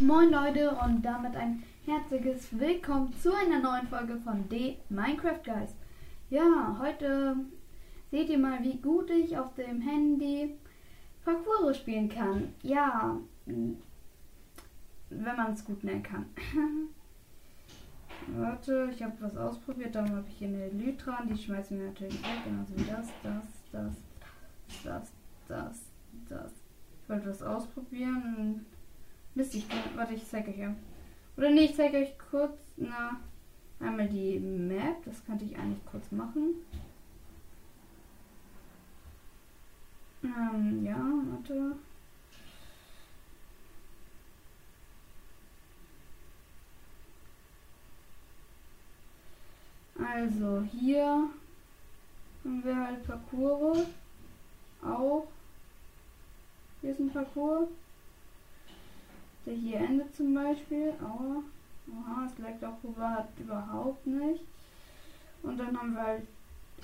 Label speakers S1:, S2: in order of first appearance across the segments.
S1: Moin Leute und damit ein herzliches Willkommen zu einer neuen Folge von D Minecraft Guys. Ja, heute seht ihr mal, wie gut ich auf dem Handy Parkour spielen kann. Ja, wenn man es gut nennen kann. Warte, ich habe was ausprobiert, darum habe ich hier eine Elytran, die schmeißen wir natürlich weg, genauso wie das, das, das, das, das, das. Ich wollte was ausprobieren. Mist, ich kann, warte, ich zeige euch ja. Oder nee, ich zeige euch kurz, na, einmal die Map, das könnte ich eigentlich kurz machen. Ähm, ja, warte. Also hier haben wir halt Parcours. Auch. Hier ist ein Parcours. Der hier endet zum Beispiel. Aua. Oha, es leckt auch privat überhaupt nicht. Und dann haben wir halt.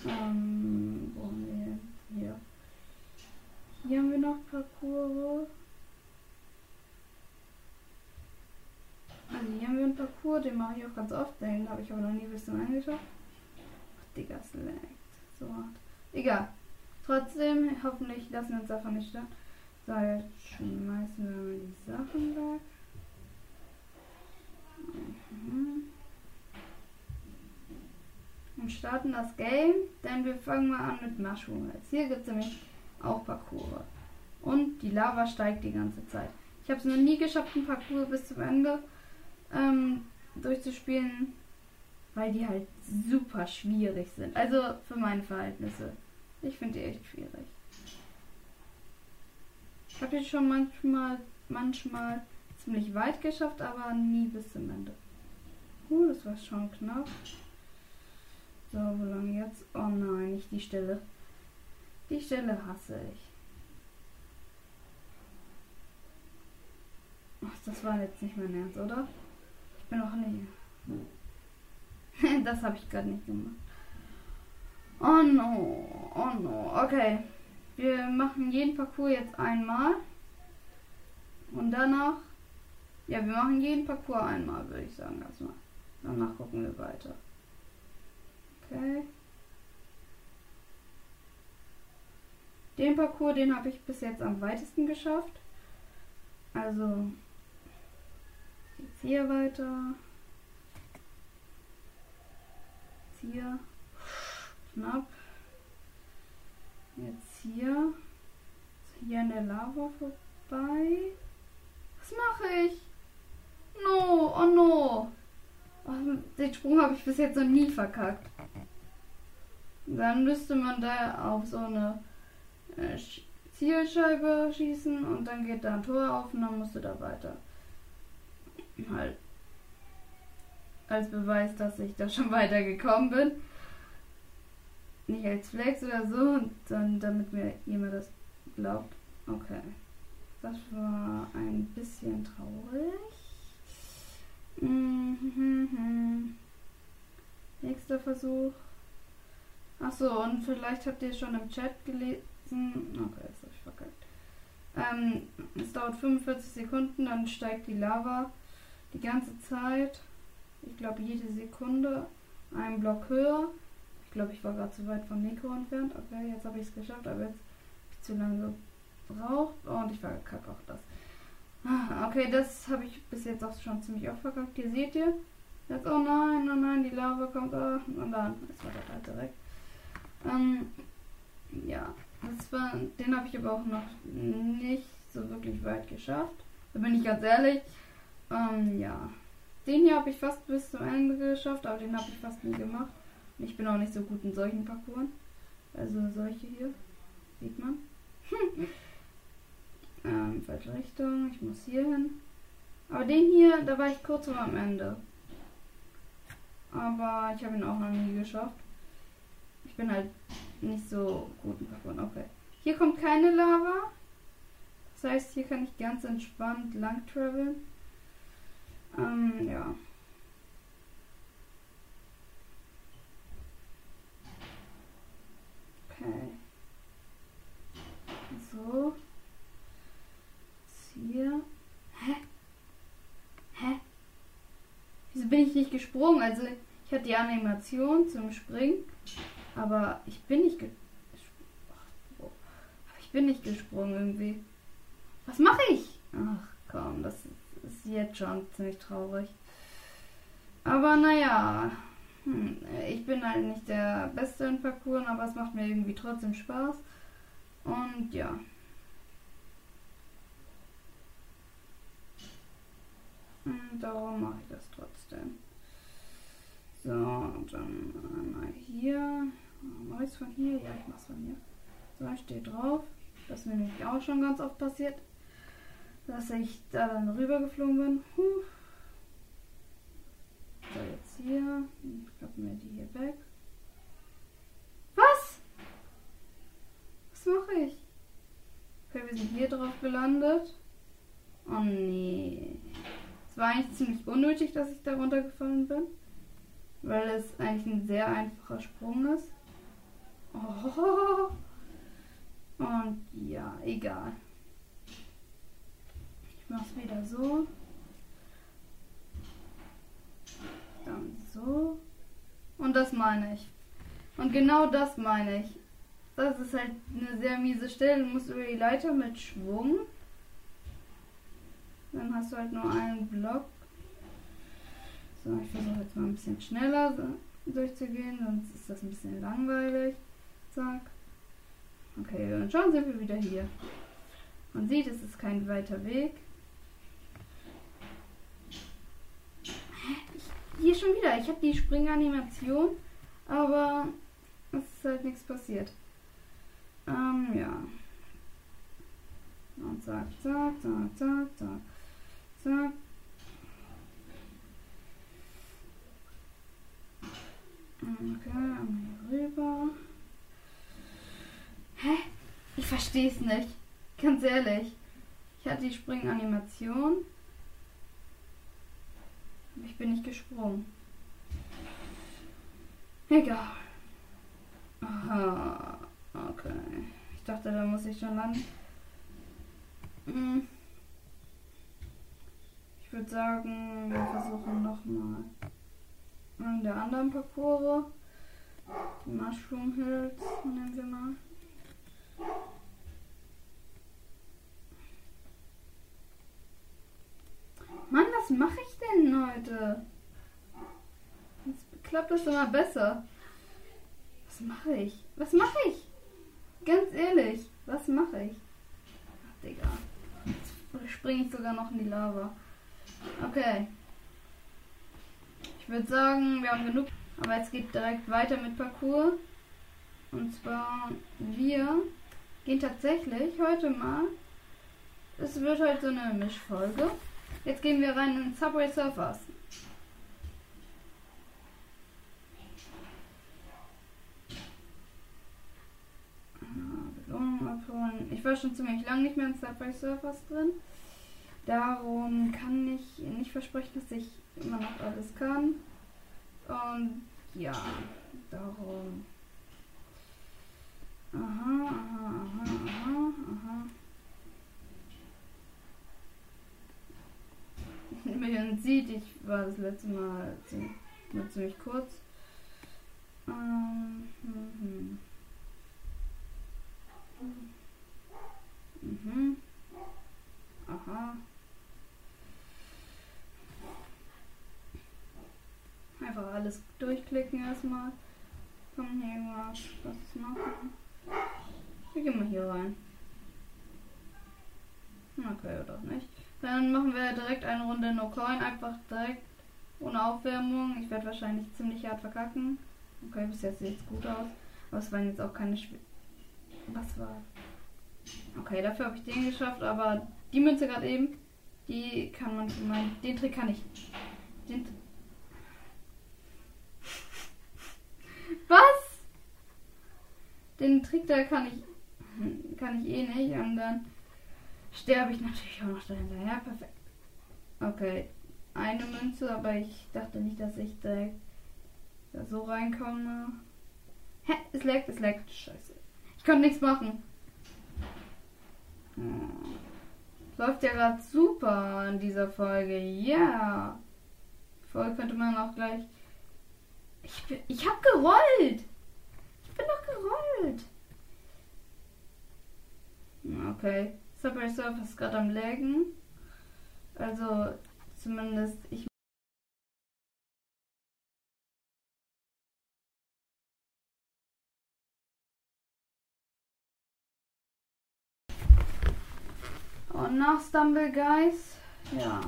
S1: Ähm, wo haben wir hier? Hier haben wir noch Parcours. Also hier haben wir einen Parcours, den mache ich auch ganz oft, den habe ich aber noch nie bis zum Ende geschafft. Ach, Digga, es leckt. So hart. Egal. Trotzdem, hoffentlich lassen wir uns davon nicht stören. So, jetzt schmeißen wir mal die Sachen weg. Mhm. Und starten das Game, denn wir fangen mal an mit Mushrooms. Hier gibt es nämlich auch Parcours. Und die Lava steigt die ganze Zeit. Ich habe es noch nie geschafft, ein Parcours bis zum Ende ähm, durchzuspielen, weil die halt super schwierig sind. Also für meine Verhältnisse. Ich finde die echt schwierig. Ich habe jetzt schon manchmal, manchmal ziemlich weit geschafft, aber nie bis zum Ende. Uh, das war schon knapp. So, wo lang jetzt? Oh nein, nicht die Stelle. Die Stelle hasse ich. Ach, das war jetzt nicht mein Ernst, oder? Ich bin auch nicht. das habe ich gerade nicht gemacht. Oh no, oh no. Okay. Wir machen jeden Parcours jetzt einmal. Und danach. Ja, wir machen jeden Parcours einmal, würde ich sagen, erstmal. Danach gucken wir weiter. Okay. Den Parcours, den habe ich bis jetzt am weitesten geschafft. Also jetzt hier weiter. Jetzt hier. Knapp. Jetzt hier. Hier an der Lava vorbei. Was mache ich? No, oh no. Oh, den Sprung habe ich bis jetzt noch nie verkackt. Dann müsste man da auf so eine äh, Zielscheibe schießen und dann geht da ein Tor auf und dann musst du da weiter. Halt. Als Beweis, dass ich da schon weitergekommen bin. Nicht als Flex oder so, dann damit mir jemand das glaubt. Okay. Das war ein bisschen traurig. Mhm. Nächster Versuch. Achso, und vielleicht habt ihr schon im Chat gelesen. Okay, das habe ich verkackt. Ähm, es dauert 45 Sekunden, dann steigt die Lava die ganze Zeit. Ich glaube jede Sekunde einen Block höher. Ich glaube, ich war gerade zu weit vom Mikro entfernt. Okay, jetzt habe ich es geschafft, aber jetzt habe ich zu lange gebraucht. Und ich verkacke auch das. Ah, okay, das habe ich bis jetzt auch schon ziemlich oft verkackt. Hier seht ihr. Jetzt, oh nein, oh nein, die Lava kommt. Oh, und dann ist war der Alte weg. Ähm, ja, das war, den habe ich aber auch noch nicht so wirklich weit geschafft. Da bin ich ganz ehrlich. Ähm, ja. Den hier habe ich fast bis zum Ende geschafft, aber den habe ich fast nie gemacht. Ich bin auch nicht so gut in solchen Parcours. Also solche hier. Sieht man. ähm, falsche Richtung. Ich muss hier hin. Aber den hier, da war ich kurz vor am Ende. Aber ich habe ihn auch noch nie geschafft. Ich bin halt nicht so gut in Parcours. Okay. Hier kommt keine Lava. Das heißt, hier kann ich ganz entspannt lang traveln. Ähm, ja. Okay. So. Jetzt hier. Hä? bin ich nicht gesprungen. Also ich hatte die Animation zum Springen, aber ich bin nicht ge ich bin nicht gesprungen irgendwie. Was mache ich? Ach komm, das ist jetzt schon ziemlich traurig. Aber naja, hm, ich bin halt nicht der Beste in Parcours, aber es macht mir irgendwie trotzdem Spaß. Und ja. Und darum mache ich das trotzdem. So, und dann einmal hier. Mache ich es von hier? Ja, ich mache es von hier. So, steht drauf. Das ist nämlich auch schon ganz oft passiert, dass ich da dann rüber geflogen bin. Huh. Hier. Klappen wir die hier weg. Was? Was mache ich? Okay, wir sind hier drauf gelandet. Oh nee. Es war eigentlich ziemlich unnötig, dass ich da runtergefallen bin. Weil es eigentlich ein sehr einfacher Sprung ist. Oh. Und ja, egal. Ich mache es wieder so. Dann so. Und das meine ich. Und genau das meine ich. Das ist halt eine sehr miese Stelle. Du musst über die Leiter mit Schwung. Dann hast du halt nur einen Block. So, ich versuche jetzt mal ein bisschen schneller durchzugehen, sonst ist das ein bisschen langweilig. Zack. Okay, und schon sind wir wieder hier. Man sieht, es ist kein weiter Weg. Hier schon wieder. Ich habe die Springanimation, aber es ist halt nichts passiert. Ähm, ja. Und zack, zack, zack, zack, zack, zack. Okay, einmal hier rüber. Hä? Ich verstehe es nicht. Ganz ehrlich. Ich hatte die Springanimation. Ich bin nicht gesprungen. Egal. Aha. Okay. Ich dachte, da muss ich schon lang. Hm. Ich würde sagen, wir versuchen nochmal in der anderen Parcours. Die Mushroom Hills nehmen wir mal. Mann, was mache ich denn heute? Jetzt klappt das immer besser. Was mache ich? Was mache ich? Ganz ehrlich, was mache ich? Ach, Digga. Jetzt springe ich sogar noch in die Lava. Okay. Ich würde sagen, wir haben genug. Aber jetzt geht direkt weiter mit Parcours. Und zwar, wir gehen tatsächlich heute mal. Es wird heute so eine Mischfolge. Jetzt gehen wir rein in Subway Surfers. Ich war schon ziemlich lange nicht mehr in Subway Surfers drin. Darum kann ich nicht versprechen, dass ich immer noch alles kann. Und ja, darum. Aha, aha, aha, aha, aha. Wie man sieht, ich war das letzte Mal ziemlich, nur ziemlich kurz. Ähm, mhm. Mhm. Aha. Einfach alles durchklicken erstmal. Kann hier irgendwas was machen. Wir gehen mal hier rein. Okay, oder nicht. Dann machen wir direkt eine Runde No Coin, einfach direkt ohne Aufwärmung. Ich werde wahrscheinlich ziemlich hart verkacken. Okay, bis jetzt sieht es gut aus. Aber es waren jetzt auch keine Schw Was war? Okay, dafür habe ich den geschafft, aber die Münze gerade eben, die kann man meinen. Den Trick kann ich. Den. Was? Den Trick da kann ich. Kann ich eh nicht. Und dann sterbe ich natürlich auch noch dahinter. Ja, perfekt. Okay, eine Münze, aber ich dachte nicht, dass ich direkt da so reinkomme. Hä? Es leckt, es leckt. Scheiße. Ich konnte nichts machen. Hm. Läuft ja gerade super in dieser Folge. Ja. Voll könnte man auch gleich. Ich, bin, ich hab gerollt! Ich bin doch gerollt! Okay. Subway Surf ist gerade am Lägen. Also zumindest ich. Und nach Stumble Guys, ja,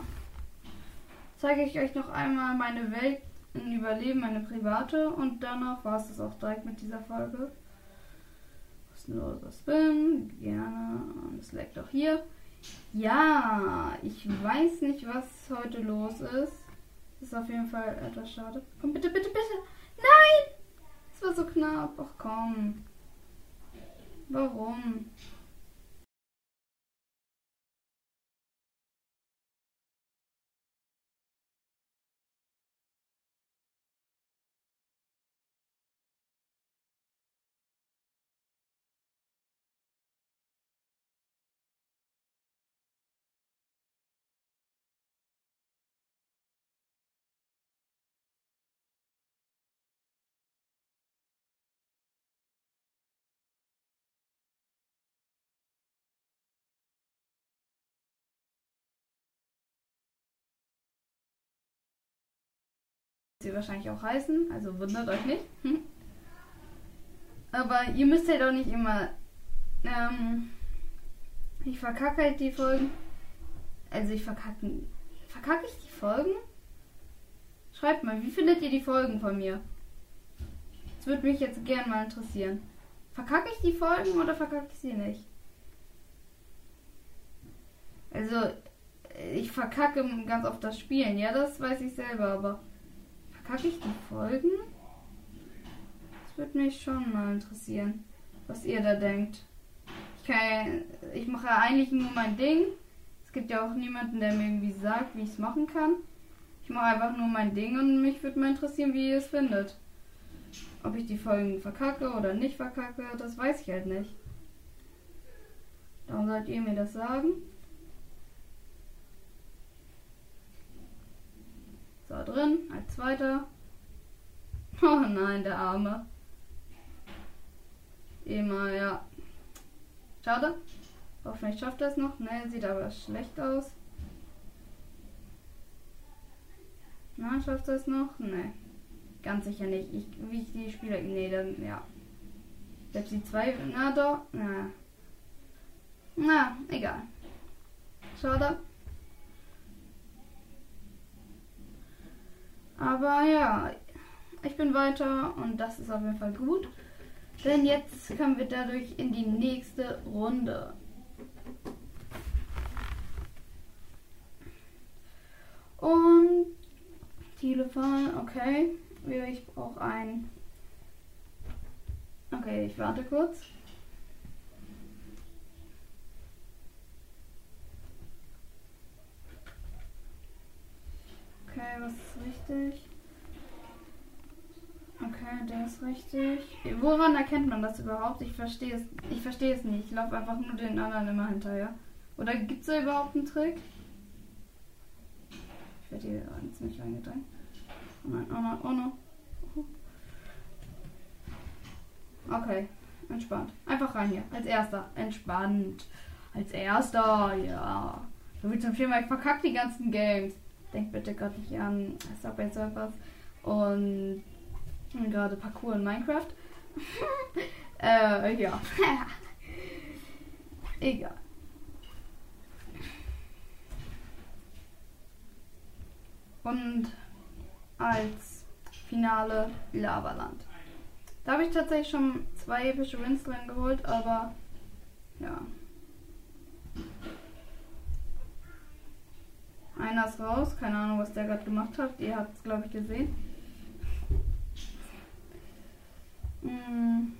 S1: zeige ich euch noch einmal meine Welt in Überleben, meine private. Und danach war es das auch direkt mit dieser Folge kostenloser Spin. Gerne. Und es leckt auch hier. Ja, ich weiß nicht, was heute los ist. Das ist auf jeden Fall etwas schade. Komm, bitte, bitte, bitte. Nein! Es war so knapp. Ach komm. Warum? Sie wahrscheinlich auch heißen, also wundert euch nicht. Aber ihr müsst halt auch nicht immer. Ähm, ich verkacke halt die Folgen. Also ich verkacke. Verkacke ich die Folgen? Schreibt mal, wie findet ihr die Folgen von mir? Das würde mich jetzt gern mal interessieren. Verkacke ich die Folgen oder verkacke ich sie nicht? Also, ich verkacke ganz oft das Spielen, ja, das weiß ich selber, aber Verkacke ich die Folgen? Das würde mich schon mal interessieren, was ihr da denkt. Ich, kann, ich mache eigentlich nur mein Ding. Es gibt ja auch niemanden, der mir irgendwie sagt, wie ich es machen kann. Ich mache einfach nur mein Ding und mich würde mal interessieren, wie ihr es findet. Ob ich die Folgen verkacke oder nicht verkacke, das weiß ich halt nicht. Darum sollt ihr mir das sagen. So, drin, als zweiter. Oh nein, der Arme. Immer, ja. Schade. Hoffentlich schafft er es noch. Ne, sieht aber schlecht aus. Na, schafft er es noch? Ne. Ganz sicher nicht. Ich, wie ich die Spieler. Ne, dann, ja. Selbst die zwei. Na doch. Na. Na, egal. Schade. Aber ja, ich bin weiter und das ist auf jeden Fall gut. Denn jetzt kommen wir dadurch in die nächste Runde. Und Telefon, okay. Ich brauche ein. Okay, ich warte kurz. Okay, was ist richtig? Okay, der ist richtig. Woran erkennt man das überhaupt? Ich verstehe es. Ich verstehe es nicht. Ich laufe einfach nur den anderen immer hinterher. Oder gibt es da überhaupt einen Trick? Ich werde hier jetzt nicht reingedrängt. Oh nein, oh nein, oh no. Okay, entspannt. Einfach rein hier. Als erster. Entspannt. Als erster, ja. Du willst zum Thema, ich verkacke die ganzen Games. Denkt bitte gerade nicht an Subway Surfers und gerade Parkour in Minecraft. äh, ja. Egal. Und als Finale Lavaland. Da habe ich tatsächlich schon zwei epische Wins drin geholt, aber ja. Einer ist raus. Keine Ahnung, was der gerade gemacht hat. Ihr habt es, glaube ich, gesehen. Hm.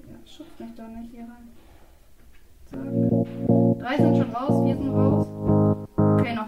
S1: Ja, schubst mich doch nicht hier rein. Zack. Drei sind schon raus, vier sind raus. Okay, noch